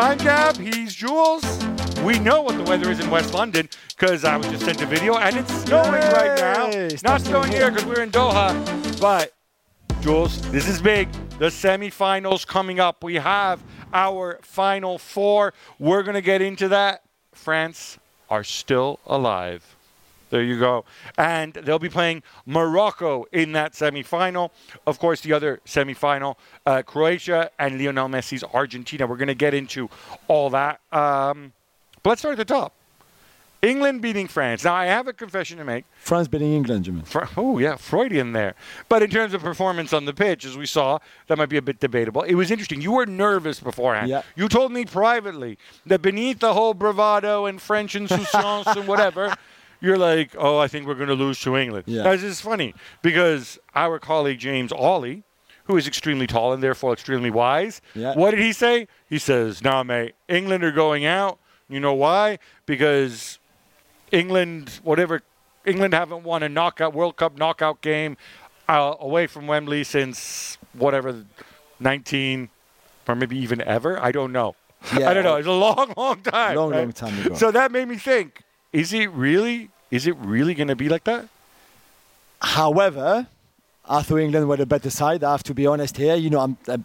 I'm Gab. He's Jules. We know what the weather is in West London because I was just sent a video and it's snowing right now. Yay, Not snowing snowing here because we're in Doha. But, Jules, this is big. The semifinals coming up. We have our final four. We're going to get into that. France are still alive. There you go. And they'll be playing Morocco in that semifinal. Of course, the other semifinal, uh, Croatia and Lionel Messi's Argentina. We're going to get into all that. Um, but let's start at the top. England beating France. Now, I have a confession to make. France beating England? Fr- oh, yeah, Freudian there. But in terms of performance on the pitch, as we saw, that might be a bit debatable. It was interesting. You were nervous beforehand. Yeah. You told me privately that beneath the whole bravado and French insouciance and whatever, you're like, oh, I think we're going to lose to England. Yeah. Guys, it's funny because our colleague James Olley, who is extremely tall and therefore extremely wise, Yeah. what did he say? He says, nah, mate, England are going out. You know why? Because England, whatever, England haven't won a knockout World Cup knockout game uh, away from Wembley since whatever, 19 or maybe even ever. I don't know. Yeah. I don't know. It's a long, long time. Long, right? long time ago. So that made me think: Is it really? Is it really going to be like that? However, I thought England were the better side. I have to be honest here. You know, I'm, i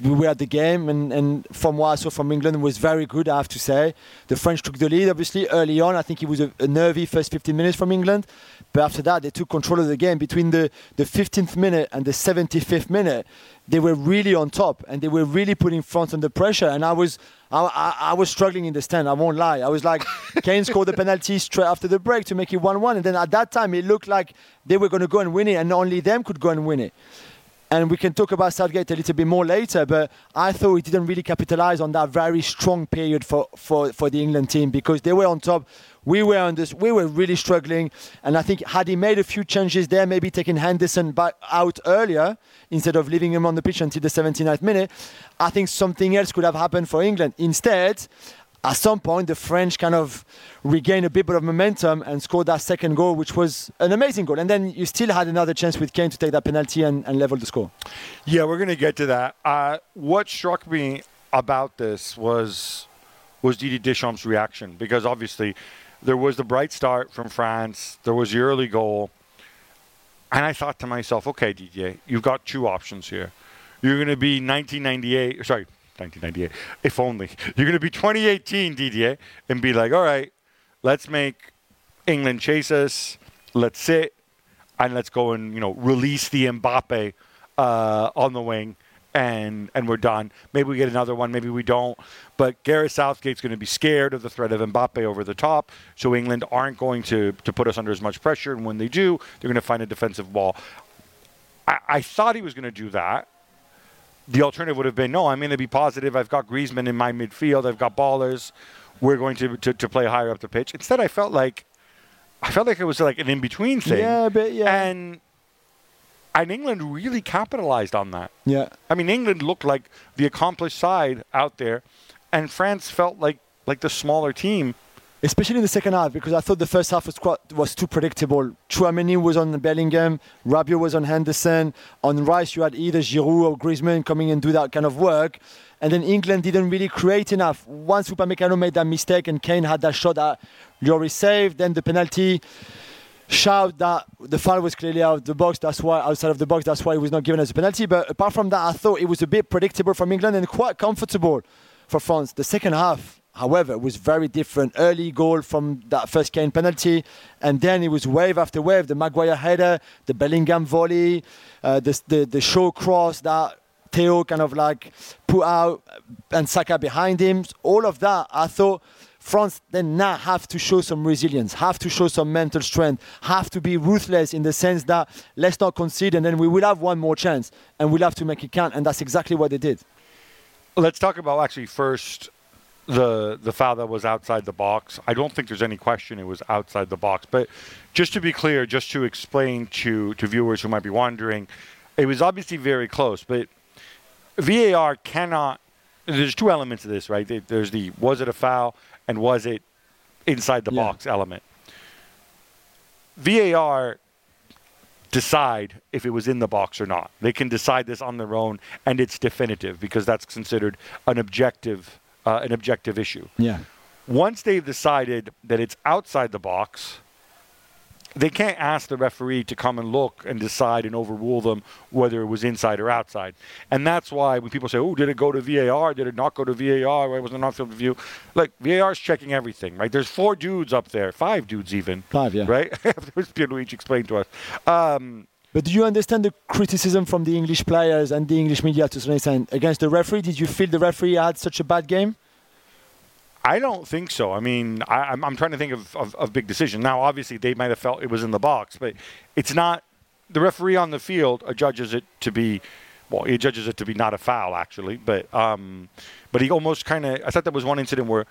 we were at the game, and, and from what I saw from England was very good. I have to say, the French took the lead obviously early on. I think it was a, a nervy first 15 minutes from England, but after that they took control of the game. Between the, the 15th minute and the 75th minute, they were really on top, and they were really putting France under pressure. And I was I, I, I was struggling in the stand. I won't lie. I was like, Kane scored the penalty straight after the break to make it 1-1, and then at that time it looked like they were going to go and win it, and only them could go and win it and we can talk about Southgate a little bit more later, but I thought he didn't really capitalize on that very strong period for, for, for the England team because they were on top. We were on this. We were really struggling, and I think had he made a few changes there, maybe taking Henderson back out earlier instead of leaving him on the pitch until the 79th minute, I think something else could have happened for England. Instead, at some point, the French kind of regained a bit of momentum and scored that second goal, which was an amazing goal. And then you still had another chance with Kane to take that penalty and, and level the score. Yeah, we're going to get to that. Uh, what struck me about this was was Didier Deschamps' reaction because obviously there was the bright start from France, there was the early goal, and I thought to myself, okay, Didier, you've got two options here. You're going to be 1998, sorry, 1998, if only. You're going to be 2018, Didier, and be like, all right, let's make England chase us, let's sit, and let's go and you know release the Mbappe uh, on the wing, and and we're done. Maybe we get another one, maybe we don't. But Gareth Southgate's going to be scared of the threat of Mbappe over the top, so England aren't going to to put us under as much pressure. And when they do, they're going to find a defensive wall. I, I thought he was going to do that. The alternative would have been no. I'm going to be positive. I've got Griezmann in my midfield. I've got ballers. We're going to, to, to play higher up the pitch. Instead, I felt like I felt like it was like an in between thing. Yeah, but yeah. And and England really capitalized on that. Yeah. I mean, England looked like the accomplished side out there, and France felt like like the smaller team. Especially in the second half, because I thought the first half was quite, was too predictable. Tchouameni was on Bellingham, Rabiot was on Henderson. On Rice, you had either Giroud or Griezmann coming and do that kind of work. And then England didn't really create enough. Once Upamecano made that mistake and Kane had that shot that Lloris saved, then the penalty shout that the foul was clearly out of the box. That's why outside of the box. That's why it was not given as a penalty. But apart from that, I thought it was a bit predictable from England and quite comfortable for France. The second half, however, was very different. Early goal from that first Kane penalty, and then it was wave after wave. The Maguire header, the Bellingham volley, uh, the, the the show cross that Theo kind of like put out, and Saka behind him. All of that, I thought. France then now have to show some resilience, have to show some mental strength, have to be ruthless in the sense that let's not concede and then we will have one more chance and we'll have to make it count. And that's exactly what they did. Let's talk about actually first the the foul that was outside the box. I don't think there's any question it was outside the box. But just to be clear, just to explain to to viewers who might be wondering, it was obviously very close, but VAR cannot. There's two elements of this, right? There's the was it a foul and was it inside the Yeah. box element. VAR decide if it was in the box or not. They can decide this on their own, and it's definitive because that's considered an objective uh, an objective issue. Yeah. Once they've decided that it's outside the box, they can't ask the referee to come and look and decide and overrule them whether it was inside or outside. And that's why when people say, "Oh, did it go to VAR? Did it not go to VAR? Why was it not field review?" Like VAR is checking everything, right? There's four dudes up there, five dudes even, Five, yeah. right? There's Pierluigi explained to us. Um, But do you understand the criticism from the English players and the English media to some extent against the referee? Did you feel the referee had such a bad game? I don't think so. I mean, I, I'm, I'm trying to think of, of, of big decisions. Now, obviously, they might have felt it was in the box, but it's not. The referee on the field judges it to be, well, he judges it to be not a foul, actually. But um, but he almost kind of. I thought there was one incident where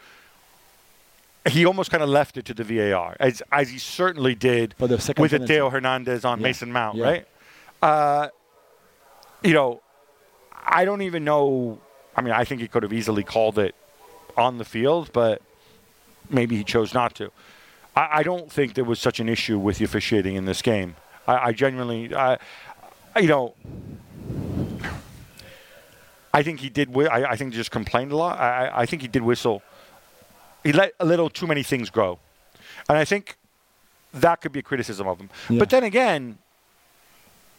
he almost kind of left it to the VAR, as as he certainly did For the second with penalty. Theo Hernandez on Yeah. Mason Mount, Yeah. right? Uh, you know, I don't even know. I mean, I think he could have easily called it on the field, but maybe he chose not to. I, I don't think there was such an issue with the officiating in this game. I, I genuinely, I, you know, I think he did. whi- I, I think he just complained a lot. I- I think he did whistle. He let a little too many things grow, and I think that could be a criticism of him. Yeah. But then again,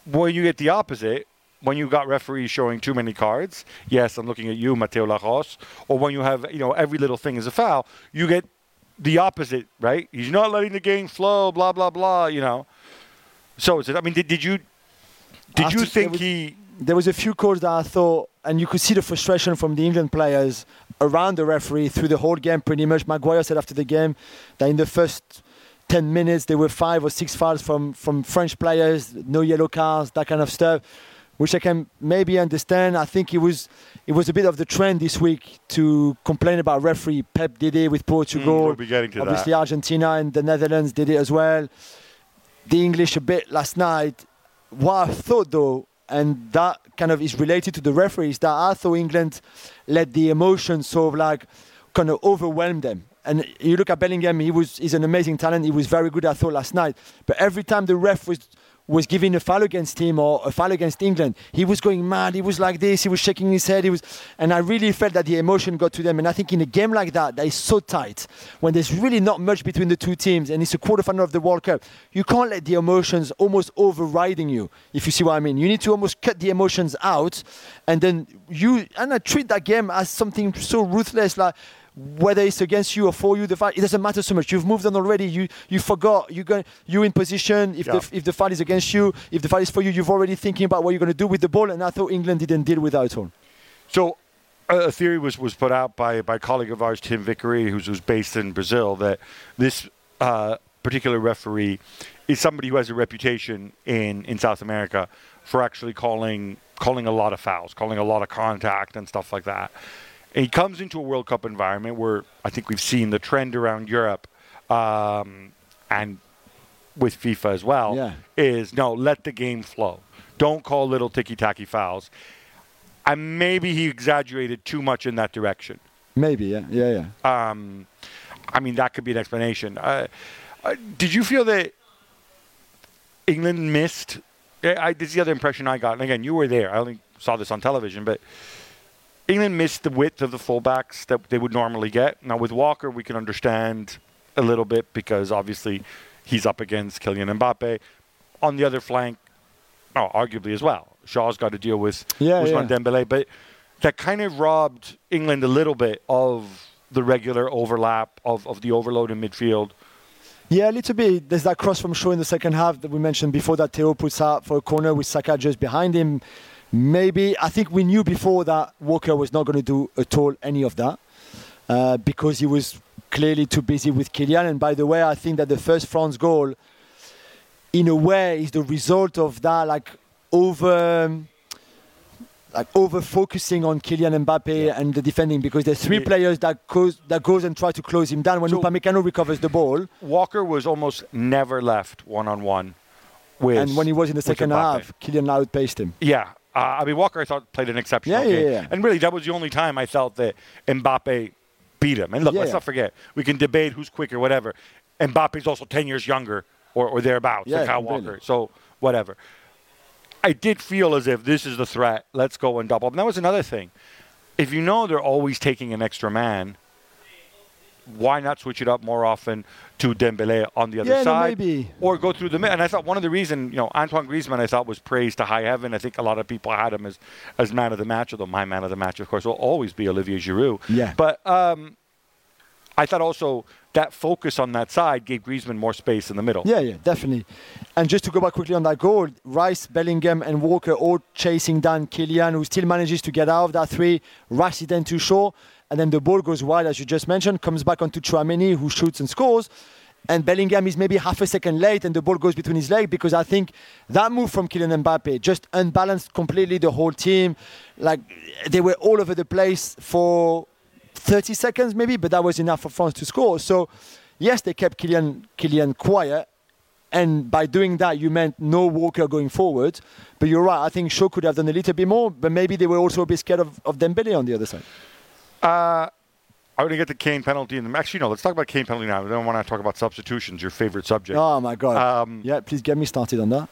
when you get the opposite, when you got referees showing too many cards, yes, I'm looking at you, Mateu Lahoz, or when you have, you know, every little thing is a foul, you get the opposite, right? He's not letting the game flow, blah, blah, blah, you know. So, is it, I mean, did, did you, did you think was- he, There was a few calls that I thought, and you could see the frustration from the England players around the referee through the whole game. Pretty much, Maguire said after the game that in the first 10 minutes there were five or six fouls from from French players, no yellow cards, that kind of stuff, which I can maybe understand. I think it was it was a bit of the trend this week to complain about referee. Pep did it with Portugal. Mm, we'll be getting to Obviously, that. Argentina and the Netherlands did it as well. The English a bit last night. What I thought though, and that kind of is related to the referees, that I thought England let the emotions sort of like kind of overwhelm them. And you look at Bellingham, he was he's an amazing talent. He was very good, I thought, last night. But every time the ref was was giving a foul against him or a foul against England, he was going mad. He was like this. He was shaking his head. He was, and I really felt that the emotion got to them. And I think in a game like that, that is so tight, when there's really not much between the two teams, and it's a quarterfinal of the World Cup, you can't let the emotions almost overriding you. If you see what I mean, you need to almost cut the emotions out, and then you and I treat that game as something so ruthless, like whether it's against you or for you, the fight it doesn't matter so much. You've moved on already. You you forgot. You go you in position. If Yeah. the if the fight is against you, if the fight is for you, you've already thinking about what you're going to do with the ball. And I thought England didn't deal with that at all. So, a a theory was, was put out by, by a colleague of ours, Tim Vickery, who's, who's based in Brazil, that this uh, particular referee is somebody who has a reputation in, in South America for actually calling calling a lot of fouls, calling a lot of contact and stuff like that. And he comes into a World Cup environment where I think we've seen the trend around Europe um, and with FIFA as well Yeah. is no, let the game flow. Don't call little ticky tacky fouls. And maybe he exaggerated too much in that direction. Maybe, yeah, yeah, yeah. Um, I mean, that could be an explanation. Uh, uh, did you feel that England missed? I, I, this is the other impression I got. And again, you were there. I only saw this on television, but England missed the width of the fullbacks that they would normally get. Now, with Walker, we can understand a little bit because obviously he's up against Kylian Mbappe. On the other flank, oh, arguably as well. Shaw's got to deal with Yeah, Ousmane yeah. Dembele, but that kind of robbed England a little bit of the regular overlap of, of the overload in midfield. Yeah, a little bit. There's that cross from Shaw in the second half that we mentioned before that Theo puts out for a corner with Saka just behind him. Maybe I think we knew before that Walker was not going to do at all any of that uh, because he was clearly too busy with Kylian. And by the way, I think that the first France goal, in a way, is the result of that like over. Like over focusing on Kylian Mbappe and the defending because there's three Yeah. players that goes that goes and try to close him down when So- Upamecano recovers the ball Walker was almost never left one on one with. and when he was in the second half, Kylian outpaced him. Yeah. Uh, I mean, Walker, I thought, played an exceptional Yeah, yeah, game. yeah. And really, that was the only time I felt that Mbappe beat him. And look, let's not forget, we can debate who's quicker, whatever. Mbappe's also 10 years younger or, or thereabouts Yeah, than Kyle completely. Walker. So, whatever. I did feel as if this is the threat. Let's go and double. And that was another thing. if you know they're always taking an extra man, why not switch it up more often to Dembele on the other Yeah, no, side, maybe. or go through the middle? And I thought one of the reason, you know, Antoine Griezmann, I thought was praised to high heaven. I think a lot of people had him as as man of the match, although my man of the match, of course, will always be Olivier Giroud. Yeah. But um, I thought also that focus on that side gave Griezmann more space in the middle. Yeah, yeah, definitely. And just to go back quickly on that goal, Rice, Bellingham, and Walker all chasing down Kylian, who still manages to get out of that three. Is then too short, and then the ball goes wide, as you just mentioned, comes back onto Tchouameni, who shoots and scores. And Bellingham is maybe half a second late, and the ball goes between his legs because I think that move from Kylian Mbappe just unbalanced completely the whole team. Like they were all over the place for 30 seconds maybe, but that was enough for France to score. So yes, they kept Kylian Kylian quiet, and by doing that, you meant no Walker going forward. But you're right. I think Shaw could have done a little bit more, but maybe they were also a bit scared of, of Dembele on the other side. Uh, I'm going to get the Kane penalty in the actually no. Let's talk about Kane penalty now. I don't want to talk about substitutions, your favorite subject. Oh my God! Um, yeah, please get me started on that.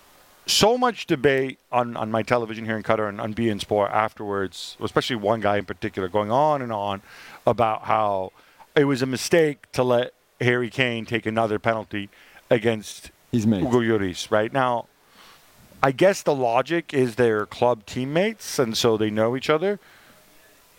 so much debate on, on my television here in Qatar and on beIN Sport afterwards, especially one guy in particular, going on and on about how it was a mistake to let Harry Kane take another penalty against His mate. Hugo Lloris. Right now, I guess the logic is they're club teammates and so they know each other.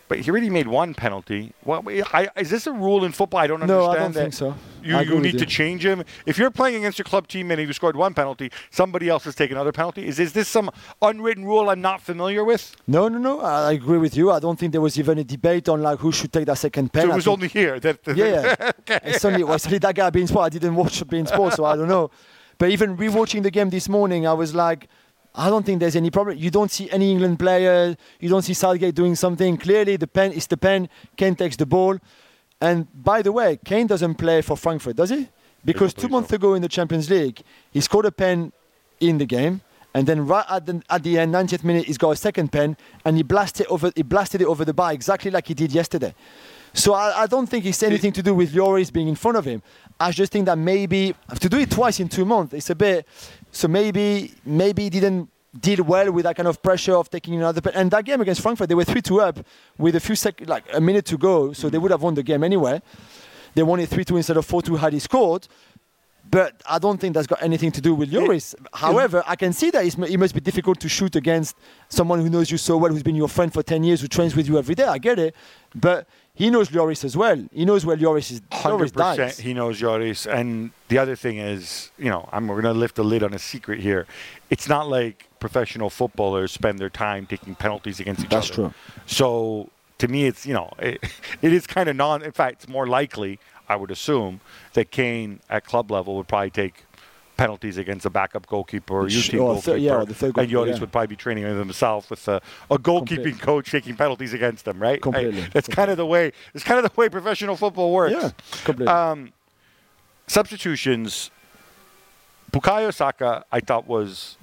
But he already made one penalty. Well, I, is this a rule in football? I don't understand. No, I don't that think so. You, you need you. to change him. If you're playing against your club team and you scored one penalty, somebody else has taken another penalty. Is, is this some unwritten rule I'm not familiar with? No, no, no. I agree with you. I don't think there was even a debate on like who should take that second penalty. So it was only here. That, that- Yeah, yeah. It's only, well, it's only that guy beIN Sport. I didn't watch beIN Sport, so I don't know. But even rewatching the game this morning, I was like, I don't think there's any problem. You don't see any England player. You don't see Southgate doing something. Clearly, the pen is the pen. Kane takes the ball. And by the way, Kane doesn't play for Frankfurt, does he? Because two months so. ago in the Champions League, he scored a pen in the game. And then right at the, at the end, 90th minute, he's got a second pen, and he blasted over. He blasted it over the bar exactly like he did yesterday. So I, I don't think it's anything to do with Lloris being in front of him. I just think that maybe to do it twice in two months, it's a bit. So maybe maybe he didn't deal well with that kind of pressure of taking another. And that game against Frankfurt, they were three two up with a few sec, like a minute to go, so they would have won the game anyway. They won it three two instead of four two had he scored. But I don't think that's got anything to do with Lloris. However, I can see that it's, it must be difficult to shoot against someone who knows you so well, who's been your friend for 10 years, who trains with you every day. I get it. But he knows Lloris as well. He knows where Lloris is. Lloris Hundred dies. percent, he knows Joris. And the other thing is, you know, I'm we're going to lift the lid on a secret here. It's not like professional footballers spend their time taking penalties against each That's other. true. So to me, it's you know, it, it is kind of non. In fact, it's more likely, I would assume, that Kane at club level would probably take penalties against a backup goalkeeper or team goalkeeper. third- yeah, the third and goalkeeper, Joris yeah. would probably be training himself with a, a goalkeeping Complete. coach taking penalties against them, right? Completely. I- that's kind of the way. It's kind of the way professional football works. Yeah, completely. Um, substitutions. Bukayo Saka, I thought was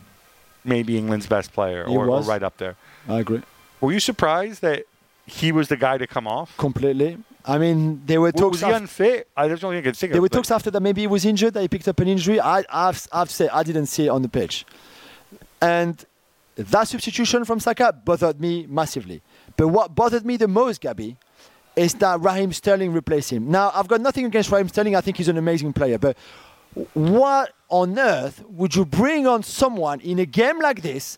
maybe England's best player, or, or right up there. I agree. Were you surprised that he was the guy to come off? Completely. I mean, there were talks. was he unfit? I don't think I could think there were talks after that maybe he was injured, that he picked up an injury. I, I've, I've said I didn't see it on the pitch. And that substitution from Saka bothered me massively. But what bothered me the most, Gabby, is that Raheem Sterling replaced him. Now, I've got nothing against Raheem Sterling. I think he's an amazing player. But what on earth would you bring on someone in a game like this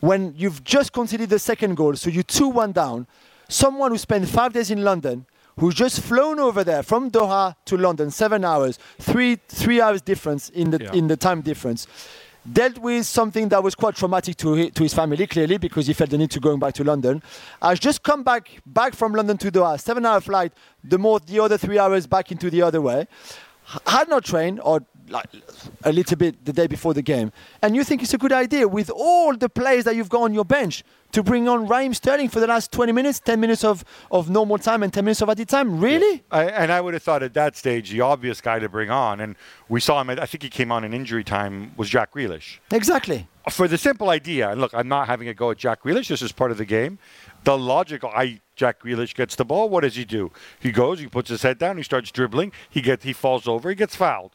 when you've just conceded the second goal, so you're 2 1 down? Someone who spent five days in London, who's just flown over there from Doha to London, seven hours, three, three hours difference in the, Yeah. in the time difference. Dealt with something that was quite traumatic to, hi- to his family, clearly, because he felt the need to going back to London. Has just come back back from London to Doha, seven hour flight, the more the other three hours back into the other way. Had not trained or like a little bit the day before the game, and you think it's a good idea with all the players that you've got on your bench to bring on Raheem Sterling for the last 20 minutes, 10 minutes of, of normal time and 10 minutes of added time? Really? I, and I would have thought at that stage the obvious guy to bring on, and we saw him. I think he came on in injury time. Was Jack Grealish Exactly. for the simple idea? And look, I'm not having a go at Jack Grealish. This is part of the game. The logical, I Jack Grealish gets the ball. What does he do? He goes, he puts his head down, he starts dribbling. He gets, he falls over, he gets fouled,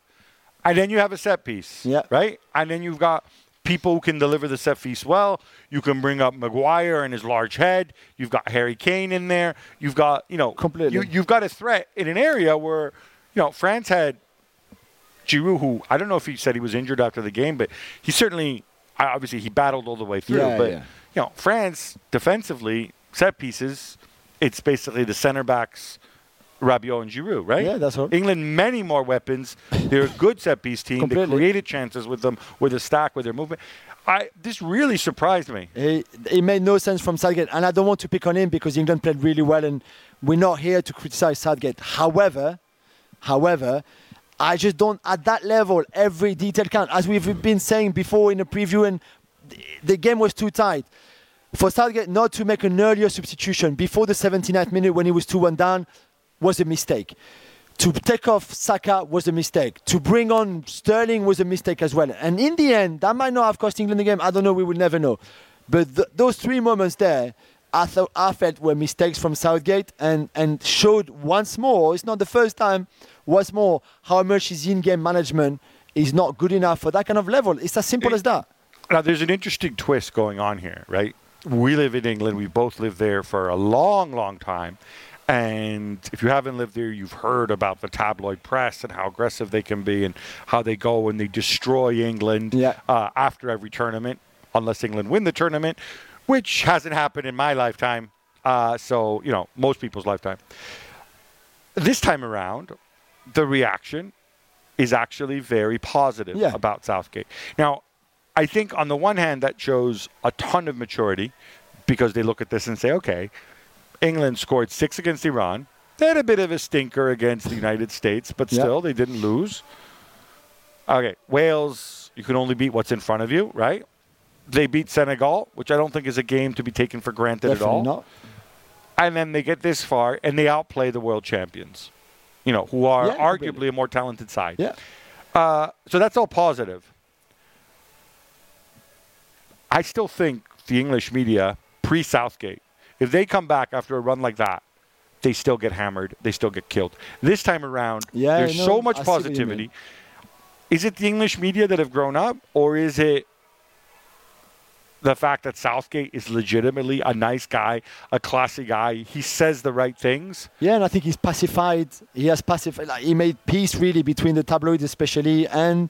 and then you have a set piece, Yeah. right? And then you've got people who can deliver the set piece well. You can bring up Maguire and his large head. You've got Harry Kane in there. You've got you know Completely. You, you've got a threat in an area where you know France had Giroud, who I don't know if he said he was injured after the game, but he certainly obviously he battled all the way through. Yeah, but yeah. you know France defensively set pieces, it's basically the center backs. Rabiot and Giroud, right? Yeah, that's all. England, many more weapons. They're a good set piece team. They Completely. created chances with them, with a stack, with their movement. I this really surprised me. It, it made no sense from Southgate, and I don't want to pick on him because England played really well, and we're not here to criticize Southgate. However, however, I just don't at that level every detail count, as we've been saying before in the preview, and the- the game was too tight. For Southgate not to make an earlier substitution before the 79th minute when he was 2 1 down was a mistake. To take off Saka was a mistake. To bring on Sterling was a mistake as well. And in the end, that might not have cost England the game. I don't know. We will never know. But th- those three moments there, I thought I felt were mistakes from Southgate and and showed once more. It's not the first time. Once more, how much his in-game management is not good enough for that kind of level. It's as simple as that. Now, there's an interesting twist going on here, right? We live in England. We both lived there for a long, long time. And if you haven't lived there, you've heard about the tabloid press and how aggressive they can be and how they go and they destroy England Yeah. uh, after every tournament, unless England win the tournament, which hasn't happened in my lifetime. Uh, so, you know, most people's lifetime. This time around, the reaction is actually very positive Yeah. about Southgate. Now, I think on the one hand, that shows a ton of maturity because they look at this and say, okay, England scored six against Iran. They had a bit of a stinker against the United States, but Yeah. still, they didn't lose. Okay, Wales, you can only beat what's in front of you, right? They beat Senegal, which I don't think is a game to be taken for granted at all not. and then they get this far and they outplay the world champions, you know, who are Yeah, arguably a more talented side. Yeah. Uh, so that's all positive. I still think the English media pre Southgate, if they come back after a run like that, they still get hammered. They still get killed. This time around, Yeah, there's so much I see what you positivity. Is it the English media that have grown up, or is it the fact that Southgate is legitimately a nice guy, a classy guy? He says the right things. Yeah, and I think he's pacified. He has pacified. Like, he made peace really between the tabloids, especially, and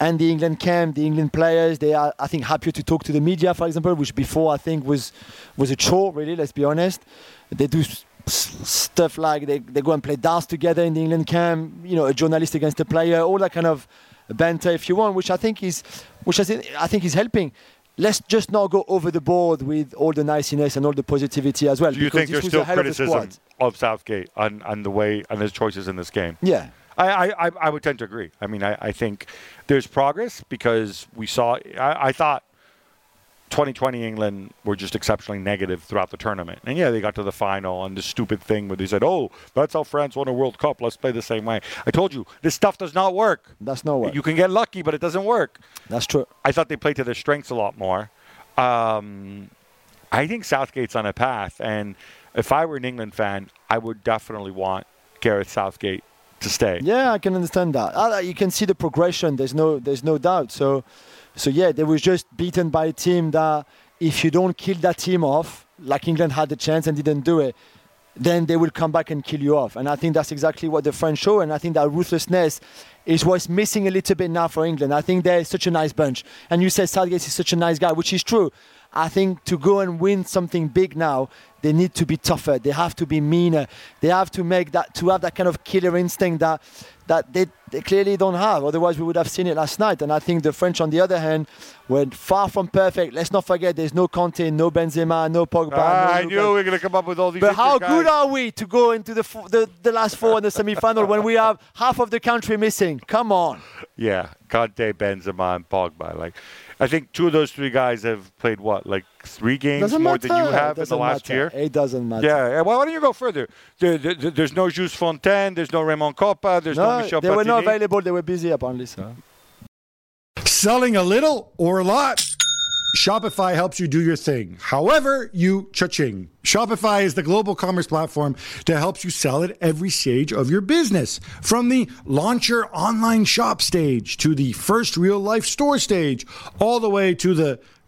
and the England camp, the England players. They are, I think, happier to talk to the media, for example, which before I think was was a chore. Really, let's be honest. They do s- stuff like they, they go and play dance together in the England camp. You know, a journalist against a player, all that kind of banter, if you want, which I think is which I think I think is helping. Let's just not go over the board with all the niceness and all the positivity as well. Do you because think there's still a hell of criticism squad. of Southgate and, on the way and his choices in this game? Yeah. I, I, I- would tend to agree. I mean, I, I think there's progress because we saw. I, I thought 2020 England were just exceptionally negative throughout the tournament, and yeah, they got to the final and this stupid thing where they said, "Oh, that's how France won a World Cup. Let's play the same way." I told you this stuff does not work. That's not what. You can get lucky, but it doesn't work. That's true. I thought they played to their strengths a lot more. Um, I think Southgate's on a path, and if I were an England fan, I would definitely want Gareth Southgate to stay. Yeah, I can understand that. Uh, you can see the progression. There's no, there's no doubt. So, so yeah, they was just beaten by a team that if you don't kill that team off, like England had the chance and didn't do it, then they will come back and kill you off. And I think that's exactly what the French show. And I think that ruthlessness is what's missing a little bit now for England. I think they're such a nice bunch. And you said Southgate is such a nice guy, which is true. I think to go and win something big now, they need to be tougher. They have to be meaner. They have to make that to have that kind of killer instinct that that they, they clearly don't have. Otherwise, we would have seen it last night. And I think the French, on the other hand, were far from perfect. Let's not forget, there's no Kanté, no Benzema, no Pogba. Ah, no I Lukaku. knew we were going to come up with all these. But how injured good are we to go into the, f- the the last four in the semi-final when we have half of the country missing? Come on. Yeah, Kanté, Benzema, and Pogba. Like, I think two of those three guys have played what, like three games Doesn't more matter. than you have in the last matter. year. It doesn't matter. Yeah, yeah, well, why don't you go further? There, there, there's no Just Fontaine, there's no Raymond Kopa, there's no, No, Michel they were not available. They were busy apparently. So. Selling a little or a lot? Shopify helps you do your thing, however you cha-ching. Shopify is the global commerce platform that helps you sell at every stage of your business. From the launch your online shop stage to the first real life store stage, all the way to the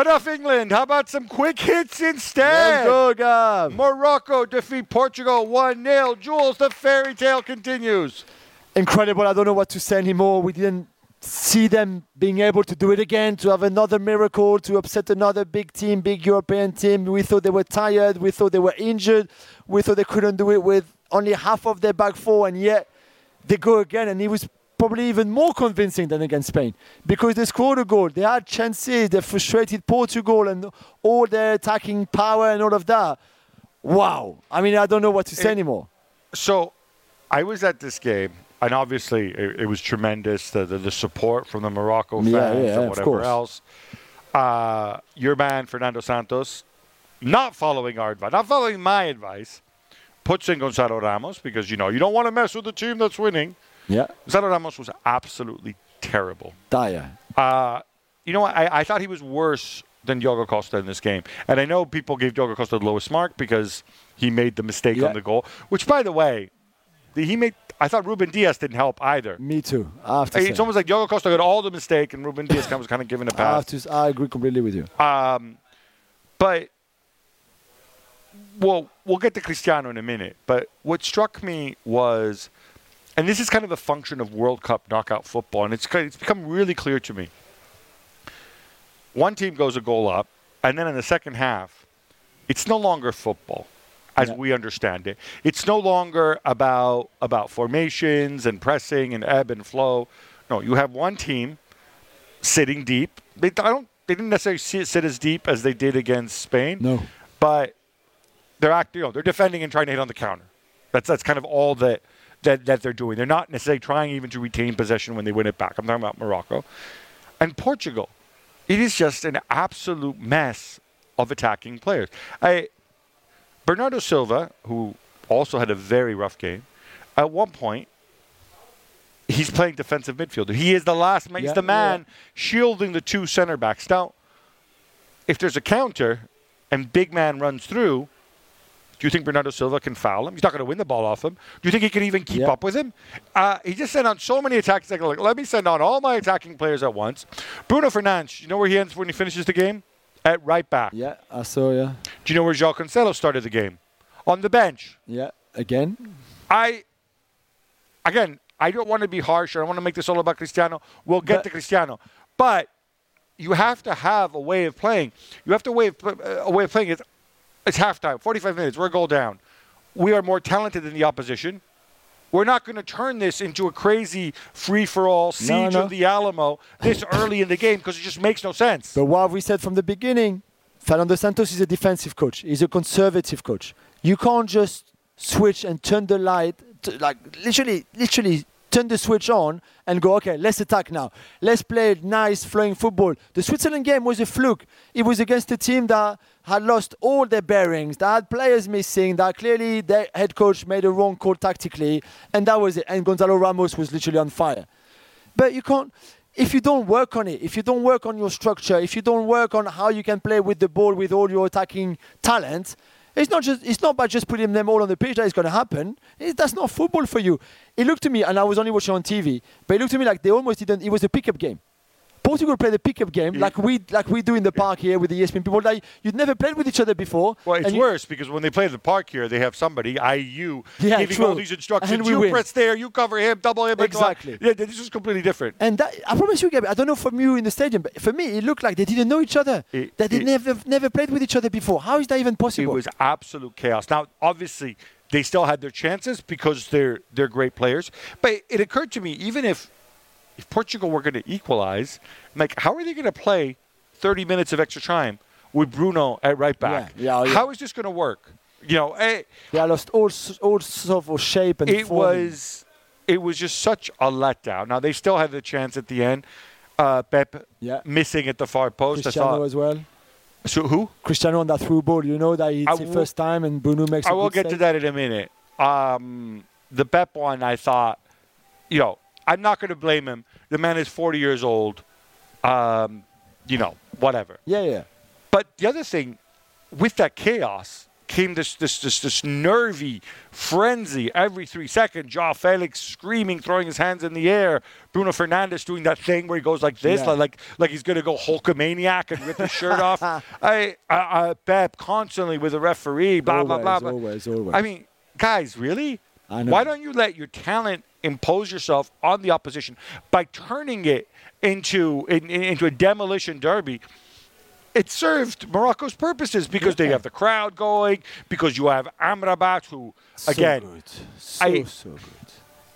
Enough England. How about some quick hits instead? Let's go, Gab. Morocco defeat Portugal 1 0. Jules, the fairy tale continues. incredible. I don't know what to say anymore. We didn't see them being able to do it again, to have another miracle, to upset another big team, big European team. We thought they were tired. We thought they were injured. We thought they couldn't do it with only half of their back four, and yet they go again. And it was probably even more convincing than against Spain because they scored a goal. They had chances. They frustrated Portugal and all their attacking power and all of that. Wow. I mean, I don't know what to say It- anymore. So I was at this game, and obviously it, it was tremendous the, the, the support from the Morocco fans Yeah, yeah, and whatever else. Uh, your man, Fernando Santos, not following our advice, not following my advice, puts in Gonzalo Ramos because, you know, you don't want to mess with the team that's winning. Yeah. Gonzalo Ramos was absolutely terrible. Dire. Uh, you know what? I, I thought he was worse than Diogo Costa in this game. And I know people gave Diogo Costa the lowest mark because he made the mistake Yeah. on the goal, which, by the way, he made. I thought Ruben Dias didn't help either. Me too. I have to It's say. almost like Diogo Costa got all the mistake, and Ruben Dias kind of was kind of giving a I, have pass. to, I agree completely with you. Um, but well, we'll get to Cristiano in a minute. But what struck me was, and this is kind of a function of World Cup knockout football, and it's it's become really clear to me. One team goes a goal up, and then in the second half, it's no longer football as Yeah. we understand it. It's no longer about about formations and pressing and ebb and flow. No, you have one team sitting deep. They I don't they didn't necessarily sit, sit as deep as they did against Spain. No. But they're act, you know, they're defending and trying to hit on the counter. That's that's kind of all that that, that they're doing. They're not necessarily trying even to retain possession when they win it back. I'm talking about Morocco. And Portugal. It is just an absolute mess of attacking players. I Bernardo Silva, who also had a very rough game, at one point he's playing defensive midfielder. He is the last man. Yeah, he's the yeah. man shielding the two center backs. Now, if there's a counter and big man runs through, do you think Bernardo Silva can foul him? He's not going to win the ball off him. Do you think he can even keep up with him? Uh, he just sent on so many attacks. Like, like, let me send on all my attacking players at once. Bruno Fernandes, you know where he ends when he finishes the game? At right back. Yeah, I saw. Yeah, Do you know where João Cancelo started the game? On the bench. yeah. Again, I, again, I don't want to be harsh. I don't want to make this all about Cristiano. We'll get But- to Cristiano, but you have to have a way of playing. You have to way of, uh, a way of playing. It's, it's halftime, 45 minutes. We're a goal down. We are more talented than the opposition. We're not going to turn this into a crazy free-for-all siege no. of the Alamo this early in the game because it just makes no sense. but what we said from the beginning, Fernando Santos is a defensive coach. He's a conservative coach. You can't just switch and turn the light, to, like literally, literally turn the switch on and go, okay, let's attack now. Let's play nice flowing football. The Switzerland game was a fluke. It was against a team that had lost all their bearings, that had players missing, that clearly their head coach made a wrong call tactically, and that was it. And Gonzalo Ramos was literally on fire. But you can't, if you don't work on it, if you don't work on your structure, if you don't work on how you can play with the ball with all your attacking talent, it's not just it's not by just putting them all on the pitch that it's going to happen. It, that's not football for you. It looked to me, and I was only watching on TV, but it looked to me like they almost didn't. It was a pickup game. Portugal play the pickup game Yeah. like we like we do in the park here with the ESPN people. Like you'd never played with each other before. Well, it's worse because when they play at the park here, they have somebody, i.e., you, Yeah, giving true. all these instructions. And you win. press there, you cover him, double him. Exactly. Yeah, this is completely different. And that, I promise you, Gabby, I don't know from you in the stadium, but for me, it looked like they didn't know each other. It- that they it- never never played with each other before. How is that even possible? It was absolute chaos. Now, obviously, they still had their chances because they're they're great players. But it occurred to me, even if if Portugal were going to equalize, I'm like, how are they going to play 30 minutes of extra time with Bruno at right back? Yeah, yeah, oh, yeah. How is this going to work? You know, eh, they lost all all sort of shape and it form. was it was just such a letdown. Now they still had the chance at the end. Uh, Pep Yeah. missing at the far post. I Cristiano thought. as well. So who? Cristiano on that through ball, you know that it's I the first time and Bruno makes. I will get to that in a minute. Um, the Pep one, I thought, you know, I'm not going to blame him. The man is 40 years old. Um, you know, whatever. Yeah, yeah. But the other thing, with that chaos, came this this this this nervy frenzy every three seconds. Joao Felix screaming, throwing his hands in the air. Bruno Fernandes doing that thing where he goes like this, Yeah. like, like like he's gonna go Hulkamaniac and rip his shirt off. I, I, I Pep constantly with the referee, blah blah blah. Blah. always, always. I mean, guys, really? I know. Why don't you let your talent impose yourself on the opposition by turning it into in, in- into a demolition derby? It served Morocco's purposes because they have the crowd going, because you have Amrabat, who So again, good. so I- so good.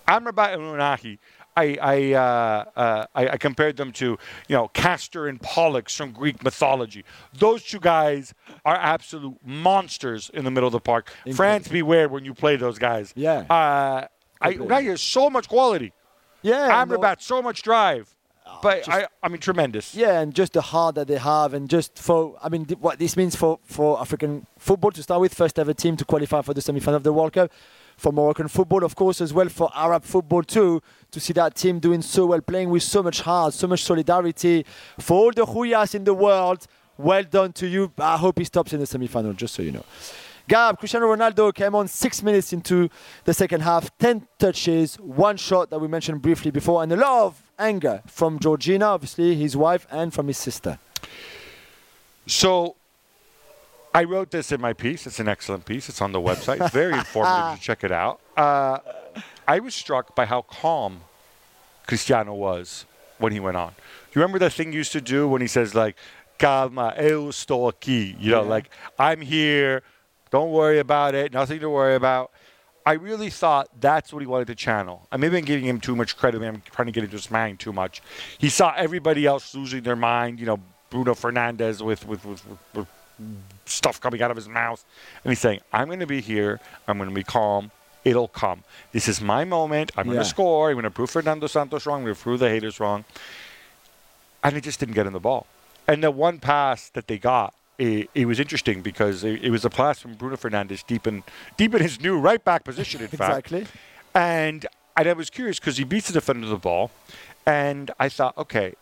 Amrabat and Ounahi, I I, uh, uh, I I compared them to you know Castor and Pollux from Greek mythology. Those two guys are absolute monsters in the middle of the park. Incredible. France, beware when you play those guys. Yeah. Uh, I. Ounahi has so much quality. Yeah, Amrabat, so much drive. But just- I, I mean, tremendous. Yeah, and just the heart that they have, and just for, I mean, th- what this means for, for African football to start with, first ever team to qualify for the semi final of the World Cup. For Moroccan football, of course, as well for Arab football too, to see that team doing so well, playing with so much heart, so much solidarity. For all the Huyas in the world, well done to you. I hope he stops in the semi final, just so you know. Gab, Cristiano Ronaldo came on six minutes into the second half, 10 touches, one shot that we mentioned briefly before, and a lot of anger from Georgina, obviously his wife, and from his sister. So I wrote this in my piece. It's an excellent piece. It's on the website. It's very informative. You check it out. Uh, I was struck by how calm Cristiano was when he went on. You remember that thing he used to do when he says like, "Calma, eu estou aqui." You know, Yeah. like I'm here. Don't worry about it. Nothing to worry about. I really thought that's what he wanted to channel. I maybe I'm giving him too much credit. I'm trying to get into his mind too much. He saw everybody else losing their mind. You know, Bruno Fernandes with with, with, with, with stuff coming out of his mouth, and he's saying, "I'm going to be here. I'm going to be calm. It'll come. This is my moment. I'm going to score. I'm going to prove Fernando Santos wrong. I'm going to prove the haters wrong." And it just didn't get in the ball. And the one pass that they got, it, it was interesting because it, it was a pass from Bruno Fernandes deep in deep in his new right back position. In fact, Exactly. and and I was curious because he beats the defender to the ball, and I thought, okay,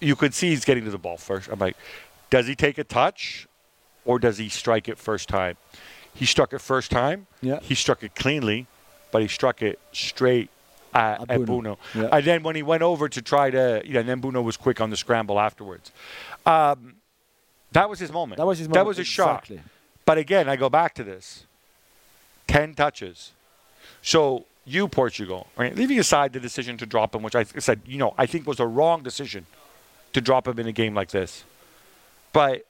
you could see he's getting to the ball first. I'm like, does he take a touch, or does he strike it first time? He struck it first time. Yeah. He struck it cleanly, but he struck it straight at, At at Bruno. Bruno. Yeah. And then when he went over to try to, you know, and then Bruno was quick on the scramble afterwards. Um, that was his moment. That was his moment. That was his shot. But again, I go back to this 10 touches. So you, Portugal, right, leaving aside the decision to drop him, which I said, you know, I think was a wrong decision to drop him in a game like this. But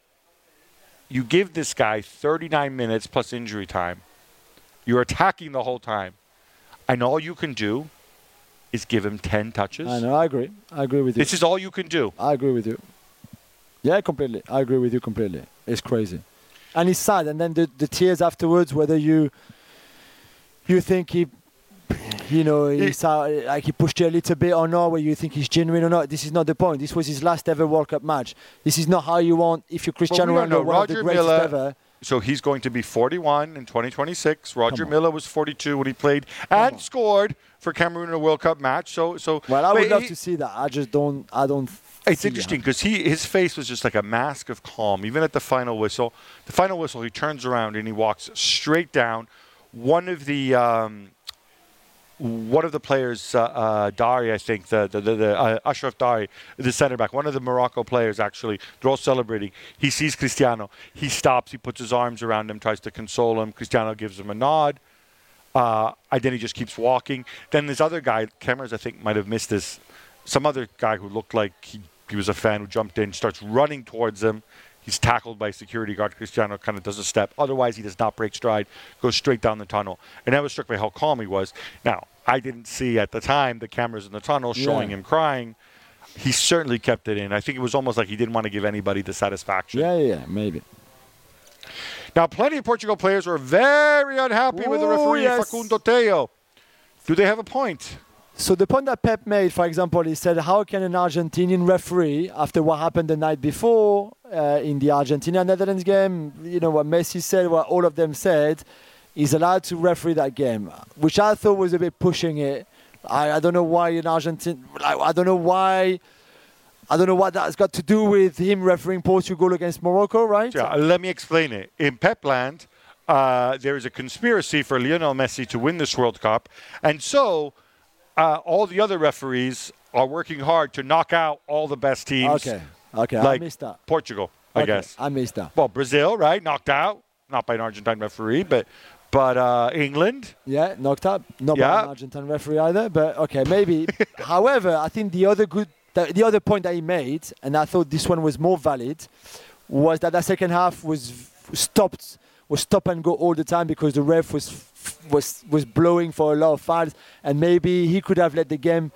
you give this guy 39 minutes plus injury time. You're attacking the whole time. And all you can do is give him 10 touches. I know. I agree. I agree with you. This is all you can do. I agree with you. Yeah, completely. I agree with you completely. It's crazy, and it's sad. And then the, the tears afterwards, whether you you think he, you know, he's uh, like he pushed you a little bit or not, where you think he's genuine or not. This is not the point. This was his last ever World Cup match. This is not how you want. If you're Cristiano. Ronaldo, one of the Roger greatest Milla- ever. So he's going to be 41 in 2026. Roger. Milla was 42 when he played and scored for Cameroon in a World Cup match. So, so Well, I would love he- to see that. I just don't. I don't. It's interesting because he his face was just like a mask of calm. Even at the final whistle, the final whistle, he turns around and he walks straight down. One of the um, one of the players, uh, uh, Dari, I think, the, the, the, the uh, Achraf Dari, the center back, one of the Morocco players actually, they're all celebrating. He sees Cristiano. He stops. He puts his arms around him, tries to console him. Cristiano gives him a nod. Uh, and then he just keeps walking. Then this other guy, cameras I think might have missed this. Some other guy who looked like he, he was a fan who jumped in, starts running towards him. He's tackled by security guard. Cristiano kind of does a step. Otherwise, he does not break stride, goes straight down the tunnel. And I was struck by how calm he was. Now, I didn't see at the time the cameras in the tunnel showing Yeah. him crying. He certainly kept it in. I think it was almost like he didn't want to give anybody the satisfaction. Yeah, yeah, maybe. Now, plenty of Portugal players were very unhappy with the referee, yes. Facundo Tello. Do they have a point? So the point that Pep made, for example, he said, how can an Argentinian referee, after what happened the night before uh, in the Argentina-Netherlands game, you know what Messi said, what all of them said, is allowed to referee that game, which I thought was a bit pushing it. I, I don't know why an Argentine, like, I don't know why, I don't know what that's got to do with him refereeing Portugal against Morocco, right? Yeah, let me explain it. In Pepland, uh, there is a conspiracy for Lionel Messi to win this World Cup, and so uh, all the other referees are working hard to knock out all the best teams. Okay, okay, like I missed that. Portugal, I Okay, guess. I missed that. Well, Brazil, right? Knocked out, not by an Argentine referee, but but uh, England. Yeah, knocked out. Not by an Argentine referee either, but okay, maybe. However, I think the other good, the, the other point that he made, and I thought this one was more valid, was that the second half was stopped, was stop and go all the time because the ref was was was blowing for a lot of fouls, and maybe he could have let the game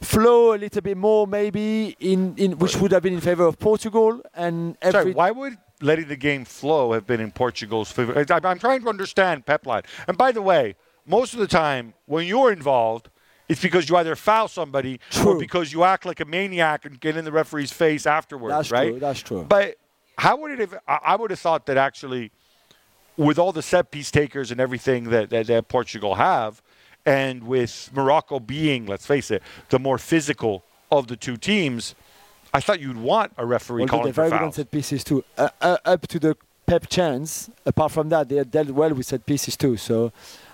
flow a little bit more, maybe in, in which would have been in favor of Portugal and. Sorry, why would letting the game flow have been in Portugal's favor? I'm trying to understand Pep line. And by the way, most of the time when you're involved, it's because you either foul somebody or because you act like a maniac and get in the referee's face afterwards, That's right? true, that's true. But how would it have? I would have thought that actually, with all the set piece takers and everything that, that, that Portugal have, and with Morocco being, let's face it, the more physical of the two teams, I thought you'd want a referee Although calling they're very good on set pieces too. Uh, uh, up to the Pep chance, apart from that, they had dealt well with set pieces too. So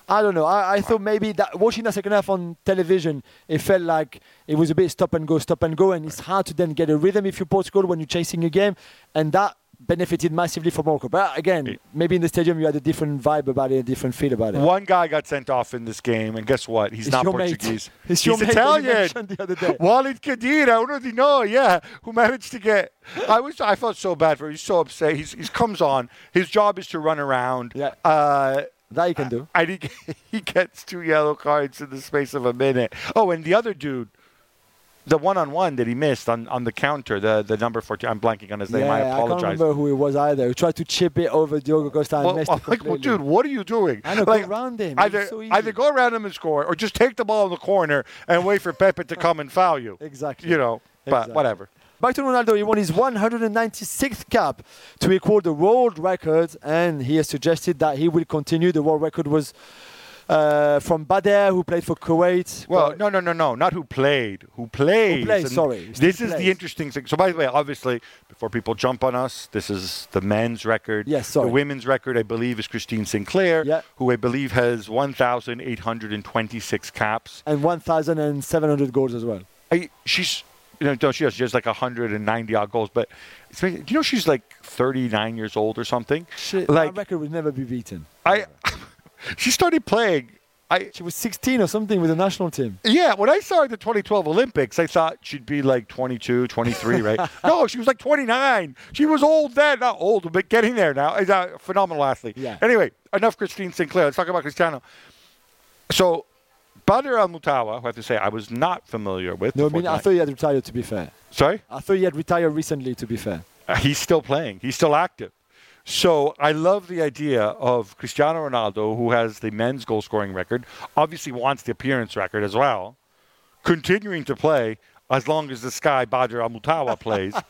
I don't know. I, I thought maybe that watching the second half on television, it felt like it was a bit stop and go, stop and go, and it's hard to then get a rhythm if you're Portugal when you're chasing a game, and that benefited massively for Morocco. But again, maybe in the stadium you had a different vibe about it, a different feel about it. One guy got sent off in this game, and guess what? He's It's not. Portuguese. He's mate that you Italian. the other day. Walid Cheddira, uno di know, yeah, who managed to get. I was, I felt so bad for him. He's so upset. He's, he comes on. His job is to run around. Yeah. Uh, That he can do. and he, he gets two yellow cards in the space of a minute. Oh, and the other dude, the one-on-one that he missed on, on the counter, the the number 14. I'm blanking on his name. yeah, I can't remember who it was either. He tried to chip it over Diogo Costa and Well, missed I'm it like, well, dude, what are you doing? I know, go around him. Either, so either go around him and score, or just take the ball in the corner and wait for Pepe to come and foul you. Exactly. You know, but Exactly. whatever. Back to Ronaldo, he won his 196th cap to equal the world record, and he has suggested that he will continue. The world record was uh, from Bader, who played for Kuwait. Well, no, no, no, no, not who played. Who plays? plays, And sorry. This is the interesting thing. So, by the way, obviously, before people jump on us, this is the men's record. Yes, sorry. The women's record, I believe, is Christine Sinclair, Yeah. who I believe has 1,826 caps. and 1,700 goals as well. I, she's, you know, no, she has, has like 190 odd goals, but it's, do you know she's like 39 years old or something? Shit, like, that record would never be beaten. I, she started playing. I, She was 16 or something with the national team. Yeah, when I saw her at the 2012 Olympics, I thought she'd be like 22, 23, right? no, she was like 29. She was old then, not old, but getting there now. Is a phenomenal athlete. Yeah. Anyway, enough Christine Sinclair. Let's talk about Cristiano. So, Badr Al Mutawa, who I have to say I was not familiar with. No, I mean, I thought he had retired, to be fair. Sorry? I thought he had retired recently, to be fair. Uh, he's still playing. He's still active. So I love the idea of Cristiano Ronaldo, who has the men's goal scoring record, obviously wants the appearance record as well, continuing to play as long as this guy Badr Al Mutawa plays.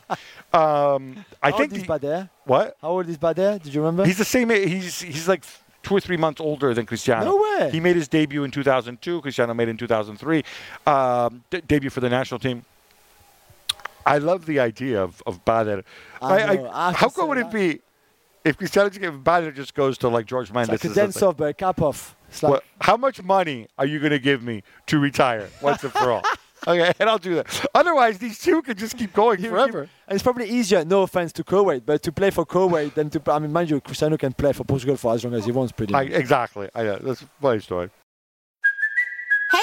Um, I How think old is Bader? what How old is Bader? Did you remember? he's the same. He's he's like two or three months older than Cristiano. No way. He made his debut in 2002. Cristiano made it in 2003. Um, de- debut for the national team. I love the idea of of Badr. I I have how say would it be if Cristiano Badr just goes to like Jorge It's Mendes? like a is dance off, but off. Like, Well, how much money are you going to give me to retire once and for all? okay, and I'll do that. Otherwise, these two could just keep going forever. and it's probably easier. No offense to Kuwait, but to play for Kuwait than to. I mean, mind you, Cristiano can play for Portugal for as long as he wants, pretty I, much. exactly. I know. That's a funny story.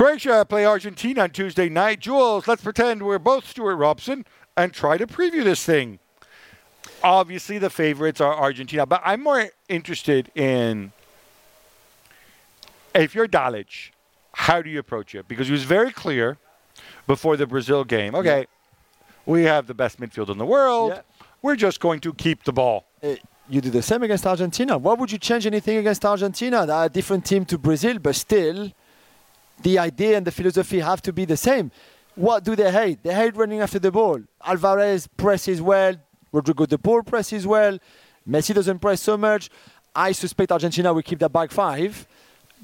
Croatia play Argentina on Tuesday night. Jules, let's pretend we're both Stewart Robson and try to preview this thing. Obviously, the favorites are Argentina, but I'm more interested in if you're Dalic, how do you approach it? Because he was very clear before the Brazil game. Okay, we have the best midfield in the world. Yeah. We're just going to keep the ball. Uh, you do the same against Argentina. Why would you change anything against Argentina? They're a different team to Brazil, but still, the idea and the philosophy have to be the same. What do they hate? They hate running after the ball. Alvarez presses well. Rodrigo de Paul presses well. Messi doesn't press so much. I suspect Argentina will keep that back five,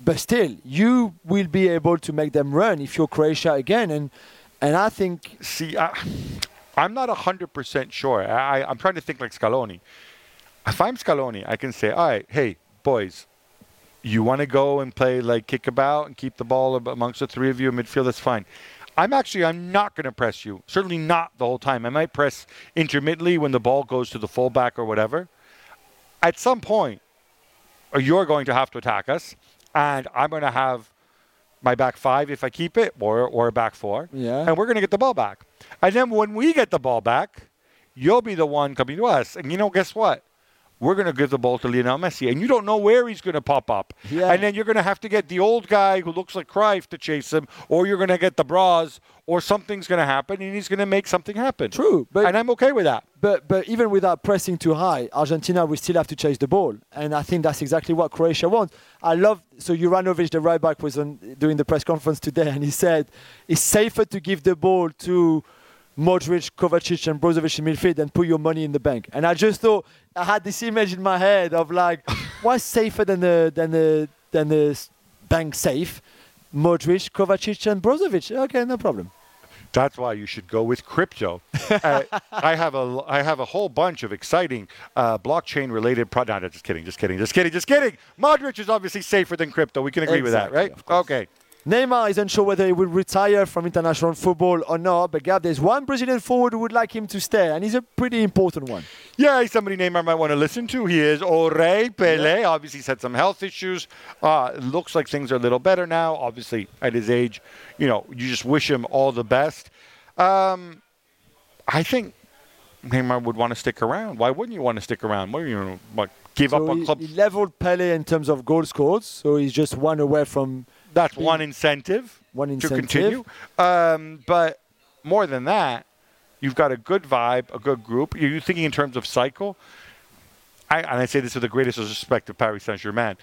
but still, you will be able to make them run if you're Croatia again. And and I think See, I, I'm not 100% sure. I, I'm trying to think like Scaloni. If I'm Scaloni, I can say, all right, hey, boys, you want to go and play like kickabout and keep the ball amongst the three of you in midfield, that's fine. I'm actually, I'm not going to press you. Certainly not the whole time. I might press intermittently when the ball goes to the fullback or whatever. At some point, uh, you're going to have to attack us, and I'm going to have my back five if I keep it, or or a back four. Yeah. And we're going to get the ball back. And then when we get the ball back, you'll be the one coming to us. And you know, guess what? We're going to give the ball to Lionel Messi, and you don't know where he's going to pop up. Yeah. And then you're going to have to get the old guy who looks like Cruyff to chase him, or you're going to get the bras, or something's going to happen, and he's going to make something happen. True, but- and I'm okay with that. But but even without pressing too high, Argentina will still have to chase the ball, and I think that's exactly what Croatia wants. I love so Juranovic, the right back, was on doing the press conference today, and he said it's safer to give the ball to Modric, Kovacic, and Brozovic in midfield and put your money in the bank. And I just thought I had this image in my head of like, what's safer than the than the than the bank safe? Modric, Kovacic, and Brozovic. Okay, no problem. That's why you should go with crypto. uh, I have a I have a whole bunch of exciting uh, blockchain related products. No, just kidding, just kidding, just kidding, just kidding. Modric is obviously safer than crypto. We can agree with that, right? Okay. Neymar is unsure whether he will retire from international football or not, but Gab, there's one Brazilian forward who would like him to stay, and he's a pretty important one. Yeah, he's somebody Neymar might want to listen to. He is Ore Pele. Obviously, he's had some health issues. Uh, looks like things are a little better now. Obviously, at his age, you know, you just wish him all the best. Um, I think Neymar would want to stick around. Why wouldn't you want to stick around? What, you know, what, give up So on he, he leveled Pele in terms of goal scored, so he's just one away from That's one incentive one to continue. Um, but more than that, you've got a good vibe, a good group. You're you thinking in terms of cycle. I, and I say this with the greatest respect to Paris Saint Germain.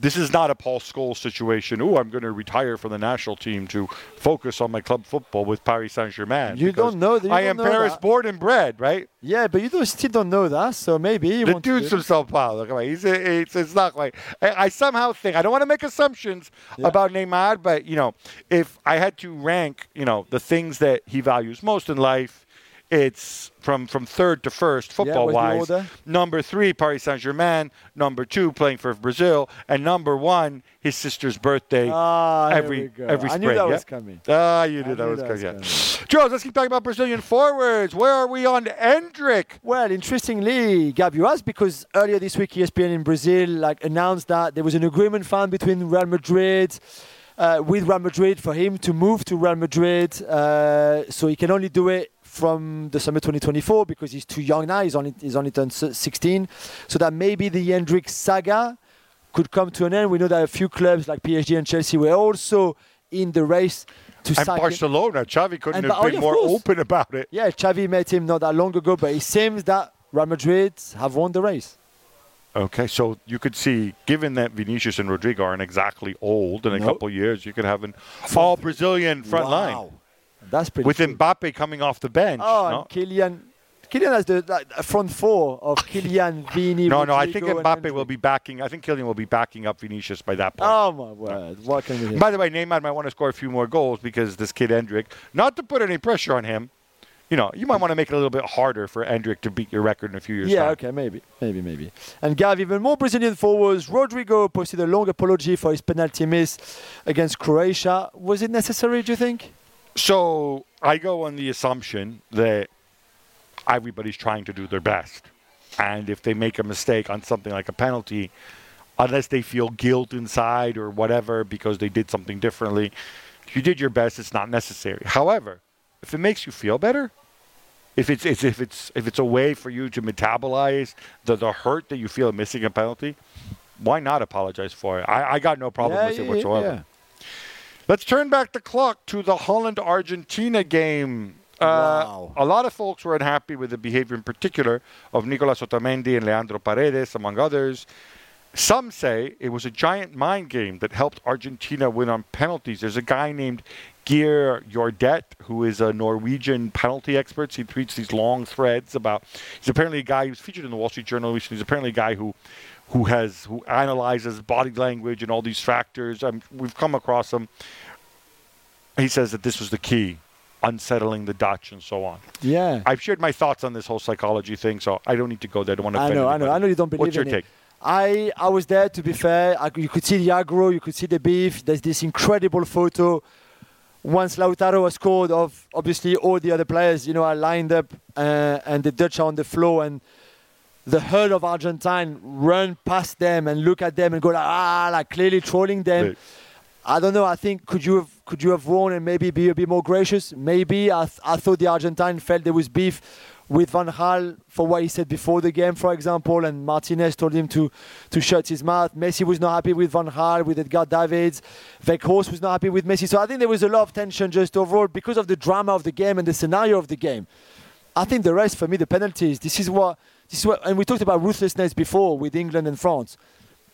This is not a Paul Scholes situation. Oh, I'm going to retire from the national team to focus on my club football with Paris Saint Germain. You don't know that- you I am Paris that. born and bred, right? Yeah, but you don't, still don't know that, so maybe he The dude's from Sao Paulo. Come on, he's a, it's, it's not like I, I somehow think I don't want to make assumptions Yeah. about Neymar, but you know, if I had to rank, you know, the things that he values most in life, it's from from third to first football wise. order? Number three, Paris Saint Germain. Number two, playing for Brazil, and number one, his sister's birthday. Ah, every every I spring. knew that yeah? was coming. Ah, you I knew that knew was that coming. Yeah. Joe, let's keep talking about Brazilian forwards. Where are we on Endrick? Well, interestingly, Gab, you asked because earlier this week ESPN in Brazil like announced that there was an agreement found between Real Madrid uh, with Real Madrid for him to move to Real Madrid. Uh, so he can only do it from the summer 2024 because he's too young now. He's only he's only turned 16. So that maybe the Endrick saga could come to an end. We know that a few clubs like PSG and Chelsea were also in the race to And sign him. Barcelona, Xavi couldn't And have oh, been more course. open about it. Yeah, Xavi met him not that long ago, but it seems that Real Madrid have won the race. Okay, so you could see, given that Vinicius and Rodrigo aren't exactly old, in a Nope. couple of years, you could have an all Brazilian front line Wow. That's pretty with cool. Mbappe coming off the bench. Oh, no? Kylian. Kylian has the like, front four of Kylian, Vini. no, no, I think Rodrigo, Mbappe will be backing. I think Kylian will be backing up Vinicius by that point. Oh my word! What can we do? By the way, Neymar might want to score a few more goals because this kid Endrick. not to put any pressure on him, you know, you might want to make it a little bit harder for Endrick to beat your record in a few years' Yeah, time. okay, maybe, maybe, maybe. And Gav, even more Brazilian forwards. Rodrigo posted a long apology for his penalty miss against Croatia. Was it necessary? Do you think? So I go on the assumption that everybody's trying to do their best. And if they make a mistake on something like a penalty, unless they feel guilt inside or whatever because they did something differently, if you did your best, it's not necessary. However, if it makes you feel better, if it's, it's if it's if it's a way for you to metabolize the, the hurt that you feel missing a penalty, why not apologize for it? I, I got no problem yeah, with yeah, it whatsoever. yeah. Let's turn back the clock to the Holland Argentina game. Uh, Wow. A lot of folks were unhappy with the behavior, in particular, of Nicolas Otamendi and Leandro Paredes, among others. Some say it was a giant mind game that helped Argentina win on penalties. There's a guy named Geir Jordet, who is a Norwegian penalty expert. He tweets these long threads about. He's apparently a guy who's featured in the Wall Street Journal recently. He's apparently a guy who, who has who analyzes body language and all these factors. Um, we've come across him. He says that this was the key, unsettling the Dutch and so on. Yeah. I've shared my thoughts on this whole psychology thing, so I don't need to go there. I don't want to I know, I know. I know you don't believe What's your take? it. I I was there to be fair. I, you could see the aggro, you could see the beef. There's this incredible photo. Once Lautaro has scored, of obviously all the other players, you know, are lined up, uh, and the Dutch are on the floor, and the herd of Argentine run past them and look at them and go like ah, like clearly trolling them. Right. I don't know. I think could you have could you have won and maybe be a bit more gracious? Maybe I, th- I thought the Argentine felt there was beef with Van Gaal for what he said before the game, for example, and Martinez told him to to shut his mouth. Messi was not happy with Van Gaal, with Edgar Davids. Weghorst was not happy with Messi. So I think there was a lot of tension just overall because of the drama of the game and the scenario of the game. I think the rest for me, the penalties. This is what this is what, and we talked about ruthlessness before with England and France.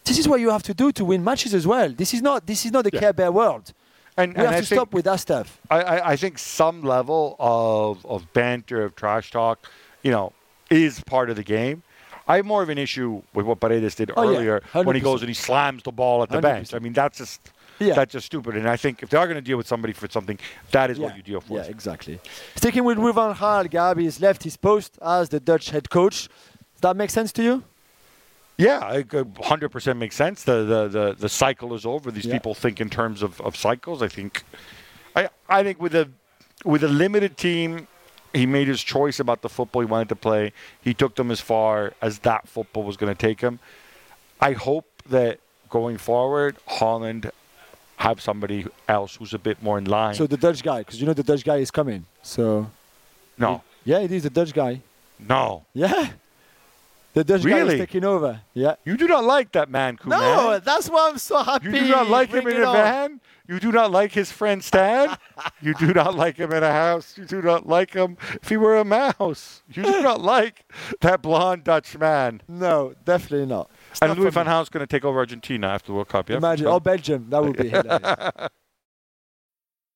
This is what you have to do to win matches as well. This is not this is not the Yeah. Care Bear world. And, We and have I to stop with that stuff. I, I, I think some level of, of banter, of trash talk, you know, is part of the game. I have more of an issue with what Paredes did Oh, yeah. earlier when he goes and he slams the ball at the bench. 100%. I mean, that's just Yeah. that's just stupid. And I think if they are going to deal with somebody for something, that is what you deal for. Yeah, exactly. Sticking with Louis van Gaal, Gabi has left his post as the Dutch head coach. Does that make sense to you? Yeah, it uh, 100% makes sense. The, the, the, the cycle is over. These Yeah. people think in terms of, of cycles. I think, I, I think with a, with a limited team, he made his choice about the football he wanted to play. He took them as far as that football was going to take him. I hope that going forward, Holland have somebody else who's a bit more in line. So the Dutch guy, because you know the Dutch guy is coming. So no, yeah, it is the Dutch guy. no. Yeah, the Dutch guy is taking over. Yeah. You do not like that man, Koeman. No, that's why I'm so happy. You do not like him in a on. van. You do not like his friend Stan. you do not like him in a house. You do not like him if he were a mouse. You do not like that blonde Dutch man. No, definitely not. And Louis van. Gaal's going to take over Argentina after the World Cup. Yeah, Imagine, or Belgium. That would be hilarious.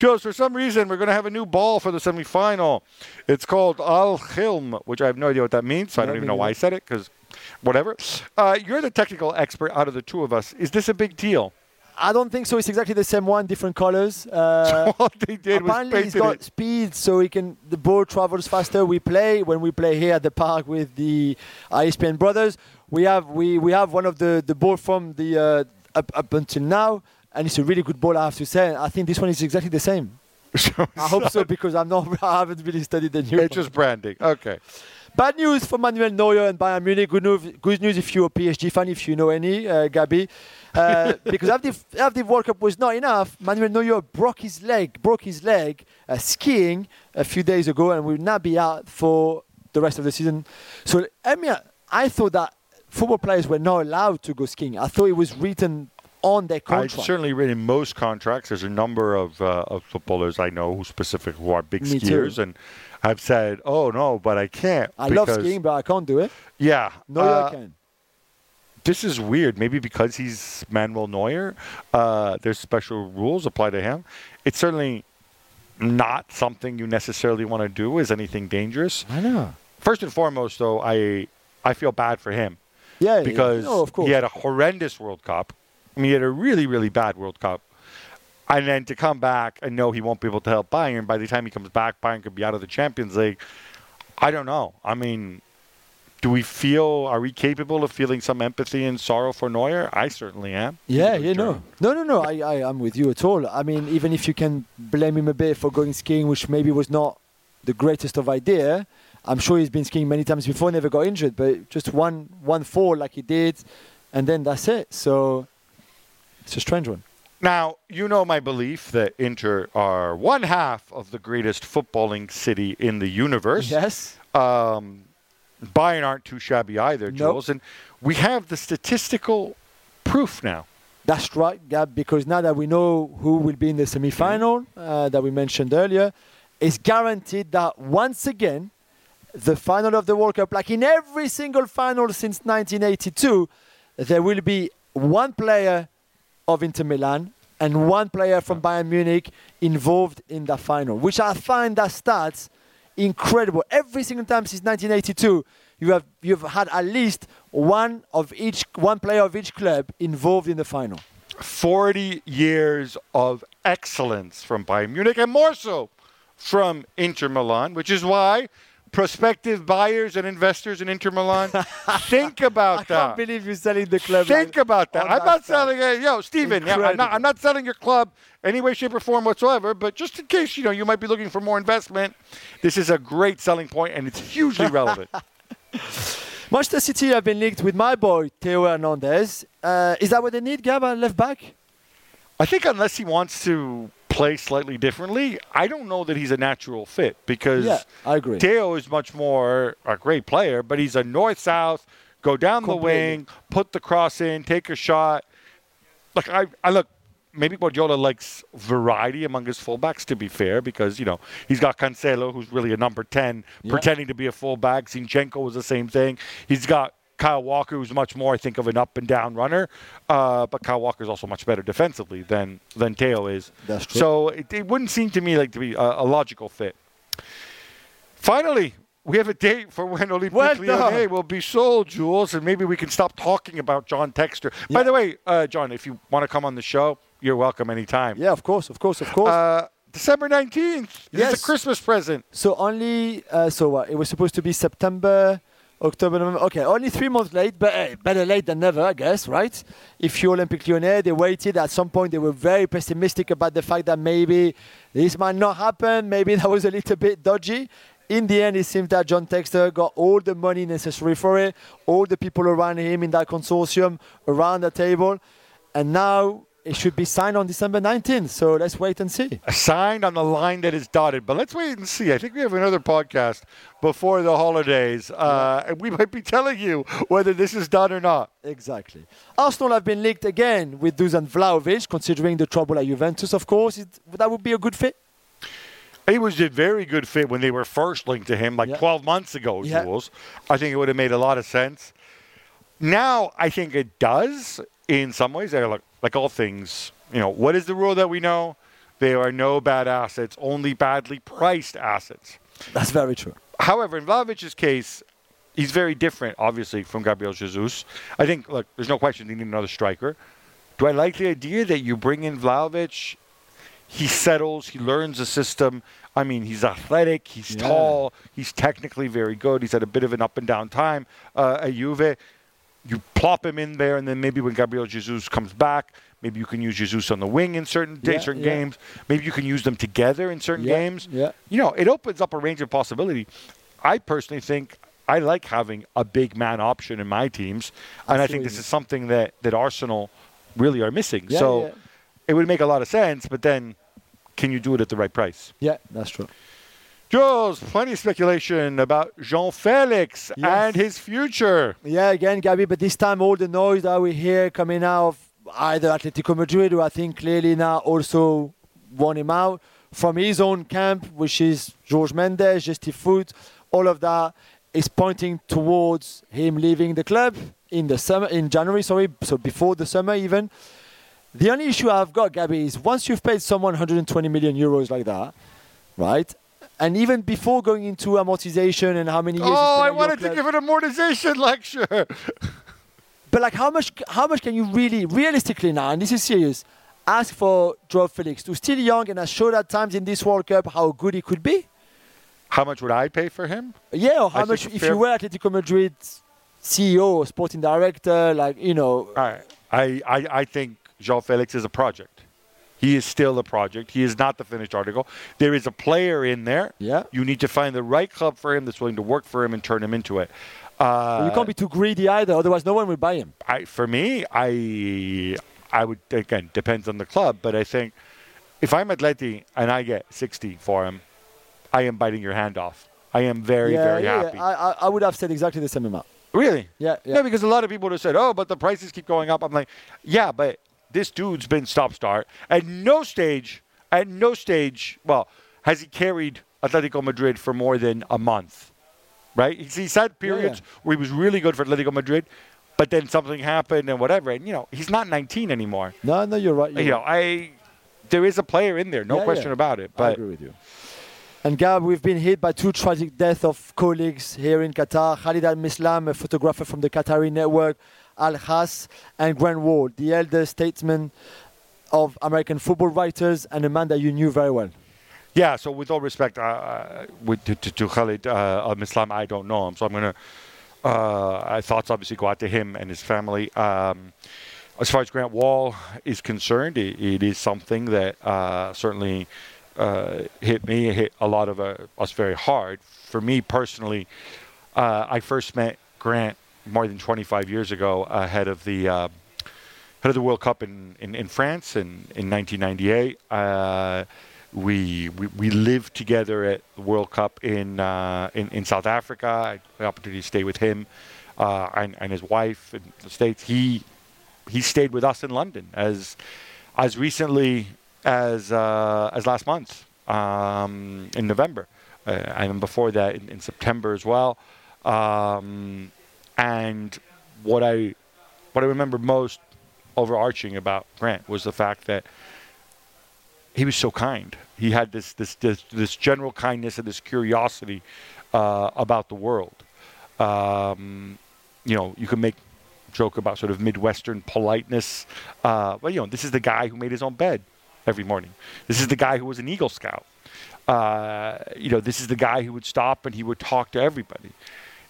Joes, for some reason, we're going to have a new ball for the semifinal. It's called Al Hilm, which I have no idea what that means. So I don't even know why I said it because whatever. Uh, you're the technical expert out of the two of us. Is this a big deal? I don't think so. It's exactly the same one, different colors. Uh, All they did was Apparently, he's got it. speed, so he can. The ball travels faster. We play when we play here at the park with the ESPN brothers. We have we, we have one of the the ball from the uh, up up until now, and it's a really good ball. I have to say. I think this one is exactly the same. I hope so because I'm not. I haven't really studied the new. It's just branding. Okay. Bad news for Manuel Neuer and Bayern Munich. Good news, good news if you're a PSG fan, if you know any, uh, Gabi. Uh, because after, after the World Cup was not enough, Manuel Neuer broke his leg, broke his leg uh, skiing a few days ago, and will now be out for the rest of the season. So, I mean, I thought that football players were not allowed to go skiing. I thought it was written on their I've certainly read in most contracts. There's a number of, uh, of footballers I know who specific who are big Me too. skiers, and I've said, "Oh no, but I can't." I love skiing, but I can't do it. Yeah, no, uh, can. this is weird. Maybe because he's Manuel Neuer, uh, there's special rules apply to him. It's certainly not something you necessarily want to do. Is anything dangerous? I know. First and foremost, though, I I feel bad for him Yeah, because yeah. No, of course. he had a horrendous World Cup. I mean, he had a really, really bad World Cup. And then to come back and know he won't be able to help Bayern, by the time he comes back, Bayern could be out of the Champions League. I don't know. I mean, do we feel, are we capable of feeling some empathy and sorrow for Neuer? I certainly am. Yeah, good yeah, no, no, no, no. I, I, I'm with you at all. I mean, even if you can blame him a bit for going skiing, which maybe was not the greatest of idea, I'm sure he's been skiing many times before, never got injured. But just one, one fall like he did, and then that's it. So it's a strange one. Now, you know my belief that Inter are one half of the greatest footballing city in the universe. Yes. um, Bayern aren't too shabby either, Nope. Jules. And we have the statistical proof now. That's right, Gab, because now that we know who will be in the semi final uh, that we mentioned earlier, it's guaranteed that once again, the final of the World Cup, like in every single final since 1982, there will be one player of Inter Milan and one player from Bayern Munich involved in the final, which I find that stats incredible. Every single time since 1982, you have you've had at least one of each one player of each club involved in the final. 40 years of excellence from Bayern Munich, and more so from Inter Milan, which is why prospective buyers and investors in Inter Milan think about I that. can't believe you're selling the club. Think about that. I'm not side. selling it. Yo, Steven, yeah, I'm, not, I'm not selling your club any way, shape, or form whatsoever. But just in case, you know, you might be looking for more investment, this is a great selling point, and it's hugely relevant. Manchester City have been linked with my boy Theo Hernandez. Uh, is that what they need, Gab, left back? I think unless he wants to play slightly differently, I don't know that he's a natural fit because Yeah, I agree. Theo is much more a great player, but he's a north-south, go down the wing, put the cross in, take a shot. Look, I, I look. Maybe Guardiola likes variety among his fullbacks. To be fair, because you know he's got Cancelo, who's really a number ten, Yeah. pretending to be a fullback. Zinchenko was the same thing. He's got Kyle Walker, who's much more, I think, of an up and down runner. Uh, but Kyle Walker is also much better defensively than than Theo is. That's true. So it, it wouldn't seem to me like to be a, a logical fit. Finally, we have a date for when Olympique Well Lyonnais done. will be sold, Jules, and maybe we can stop talking about John Textor. By the way, uh, John, if you want to come on the show, you're welcome anytime. Yeah, of course, of course, of course. Uh, December 19th. This is Yes. a Christmas present. so only, uh, so what? It was supposed to be September, October, November. Okay, only three months late, but hey, better late than never, I guess, right? If you're Olympique Lyonnais, they waited. At some point, they were very pessimistic about the fact that maybe this might not happen. Maybe that was a little bit dodgy. In the end, it seems that John Textor got all the money necessary for it, all the people around him in that consortium around the table, and now it should be signed on December 19th. So let's wait and see. Signed on the line that is dotted. But let's wait and see. I think we have another podcast before the holidays, uh, and we might be telling you whether this is done or not. Exactly. Arsenal have been linked again with Dusan Vlahovic, considering the trouble at Juventus, of course. It, that would be a good fit. He was a very good fit when they were first linked to him, like Yeah. 12 months ago, Yeah. Jules. I think it would have made a lot of sense. Now, I think it does in some ways. They're Like, like all things, you know, what is the rule that we know? There are no bad assets, only badly priced assets. That's very true. However, in Vlahovic's case, he's very different, obviously, from Gabriel Jesus. I think, look, there's no question they need another striker. Do I like the idea that you bring in Vlahovic? He settles, he learns the system. I mean, he's athletic, he's Yeah. tall, he's technically very good. He's had a bit of an up and down time uh, at Juve. You plop him in there, and then maybe when Gabriel Jesus comes back, maybe you can use Jesus on the wing in certain days, Yeah, certain yeah. games. Maybe you can use them together in certain Yeah, games yeah. you know, it opens up a range of possibility. I personally think I like having a big man option in my teams, and I think this is something that that Arsenal really are missing. So it would make a lot of sense, but then can you do it at the right price? Yeah, that's true. Jules, plenty of speculation about João Felix Yes. and his future. Yeah, again, Gabby, but this time all the noise that we hear coming out of either Atletico Madrid, who I think clearly now also want him out, from his own camp, which is Jorge Mendes, Gestifute, all of that is pointing towards him leaving the club in the summer, in January, sorry, so before the summer even. The only issue I've got, Gabby, is once you've paid someone 120 million euros like that, right? And even before going into amortization and how many years. Oh, I wanted to give an amortization lecture. But like, how much? How much can you really, realistically now? And this is serious. Ask for Joao Felix, who's still young and has showed at times in this World Cup how good he could be. How much would I pay for him? Yeah, or how I much if fair- you were Atletico Madrid CEO or sporting director, like you know. I, I, I I think João Felix is a project. He is still a project. He is not the finished article. There is a player in there. Yeah. You need to find the right club for him that's willing to work for him and turn him into it. Uh, you can't be too greedy either, otherwise no one will buy him. I, for me, I I would again depends on the club, but I think if I'm Atleti and I get 60 for him, I am biting your hand off. I am very yeah, very yeah, happy. yeah. I, I, I would have said exactly the same amount. Really? Yeah, yeah. because a lot of people would have said, "Oh, but the prices keep going up." I'm like, "Yeah, but this dude's been stop-start at no stage, at no stage. Well, has he carried Atletico Madrid for more than a month? Right? He's, he's had periods where he was really good for Atletico Madrid, but then something happened and whatever. And you know, he's not 19 anymore. No, no, you're right. You're You know. I there is a player in there, no Yeah, question yeah. about it. But I agree with you. And Gab, we've been hit by two tragic deaths of colleagues here in Qatar. Khalid Al Mislam, a photographer from the Qatari network, Al Kass, and Grant Wahl, the elder statesman of American football writers and a man that you knew very well. Yeah, so with all respect, uh, uh, with, to, to, to Khalid uh, Al Mislam, I don't know him, so I'm gonna. Uh, I thoughts obviously go out to him and his family. Um, as far as Grant Wahl is concerned, it, it is something that uh, certainly uh, hit me, hit a lot of uh, us very hard. For me personally, uh, I first met Grant more than 25 years ago ahead of the. Uh, head of the World Cup in, in, in France in, in 1998. Uh, we, we we lived together at the World Cup in uh, in, in South Africa. I had the opportunity to stay with him uh, and, and his wife in the States. He he stayed with us in London as as recently as uh, as last month um, in November, uh, and before that in, in September as well. Um, and what I what I remember most overarching about Grant was the fact that he was so kind. He had this this this, this general kindness and this curiosity uh, about the world. Um, you know, you can make joke about sort of midwestern politeness, uh, but you know, this is the guy who made his own bed every morning. This is the guy who was an Eagle Scout. Uh, you know, this is the guy who would stop and he would talk to everybody.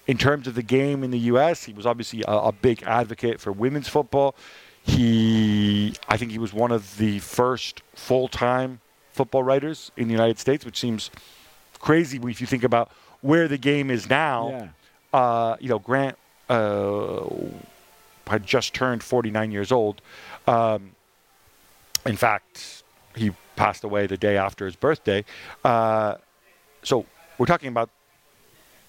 In terms of the game in the U.S., he was obviously a, a big advocate for women's football. He, I think, he was one of the first full-time football writers in the United States, which seems crazy if you think about where the game is now. Yeah. Uh, you know, Grant uh, had just turned 49 years old. Um, in fact, he passed away the day after his birthday. Uh, so we're talking about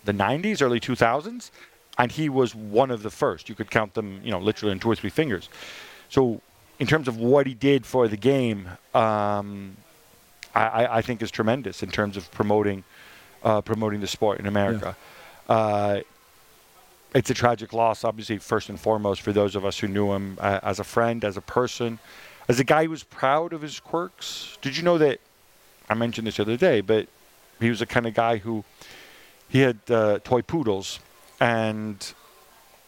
the 90s, early 2000s, and he was one of the first. You could count them, you know, literally on two or three fingers. So, in terms of what he did for the game, um, I, I, think is tremendous in terms of promoting uh, promoting the sport in America. Uh, it's a tragic loss, obviously, first and foremost for those of us who knew him uh, as a friend, as a person, as a guy who was proud of his quirks. Did you know that? I mentioned this the other day, but he was the kind of guy who he had uh, toy poodles, and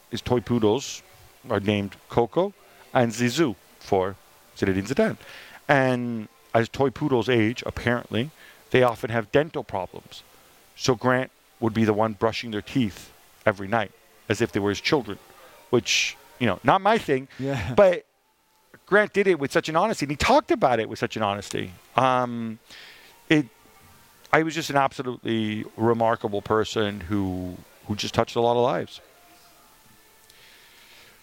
his toy poodles are named Coco and Zizou for Zinedine Zidane. And as toy poodles age, apparently, they often have dental problems. So Grant would be the one brushing their teeth every night as if they were his children, which, you know, not my thing. Yeah. But Grant did it with such an honesty, and he talked about it with such an honesty. Um, it, I was just an absolutely remarkable person who who just touched a lot of lives.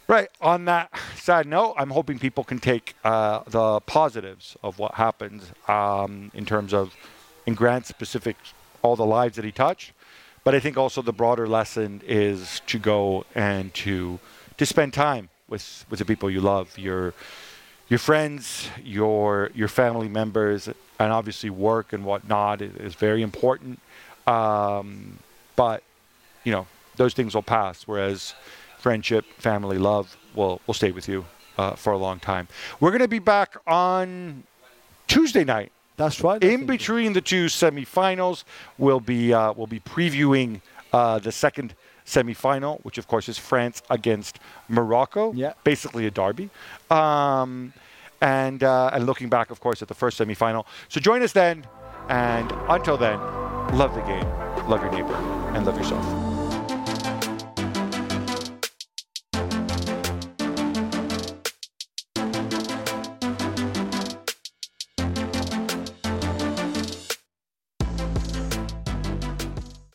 Right. On that sad note, I'm hoping people can take uh, the positives of what happened um, in terms of, in Grant's specific, all the lives that he touched. But I think also the broader lesson is to go and to to spend time with with the people you love, your your friends, your your family members, and obviously work and whatnot is, very important. Um, but you know those things will pass. Whereas friendship, family, love will will stay with you uh, for a long time. We're going to be back on Tuesday night. That's right. In between the two semifinals, we'll be uh, we'll be previewing uh, the second semifinal, which of course is France against Morocco. Yeah. Basically a derby. Um, and uh, and looking back, of course, at the first semifinal. So join us then. And until then, love the game, love your neighbor, and love yourself.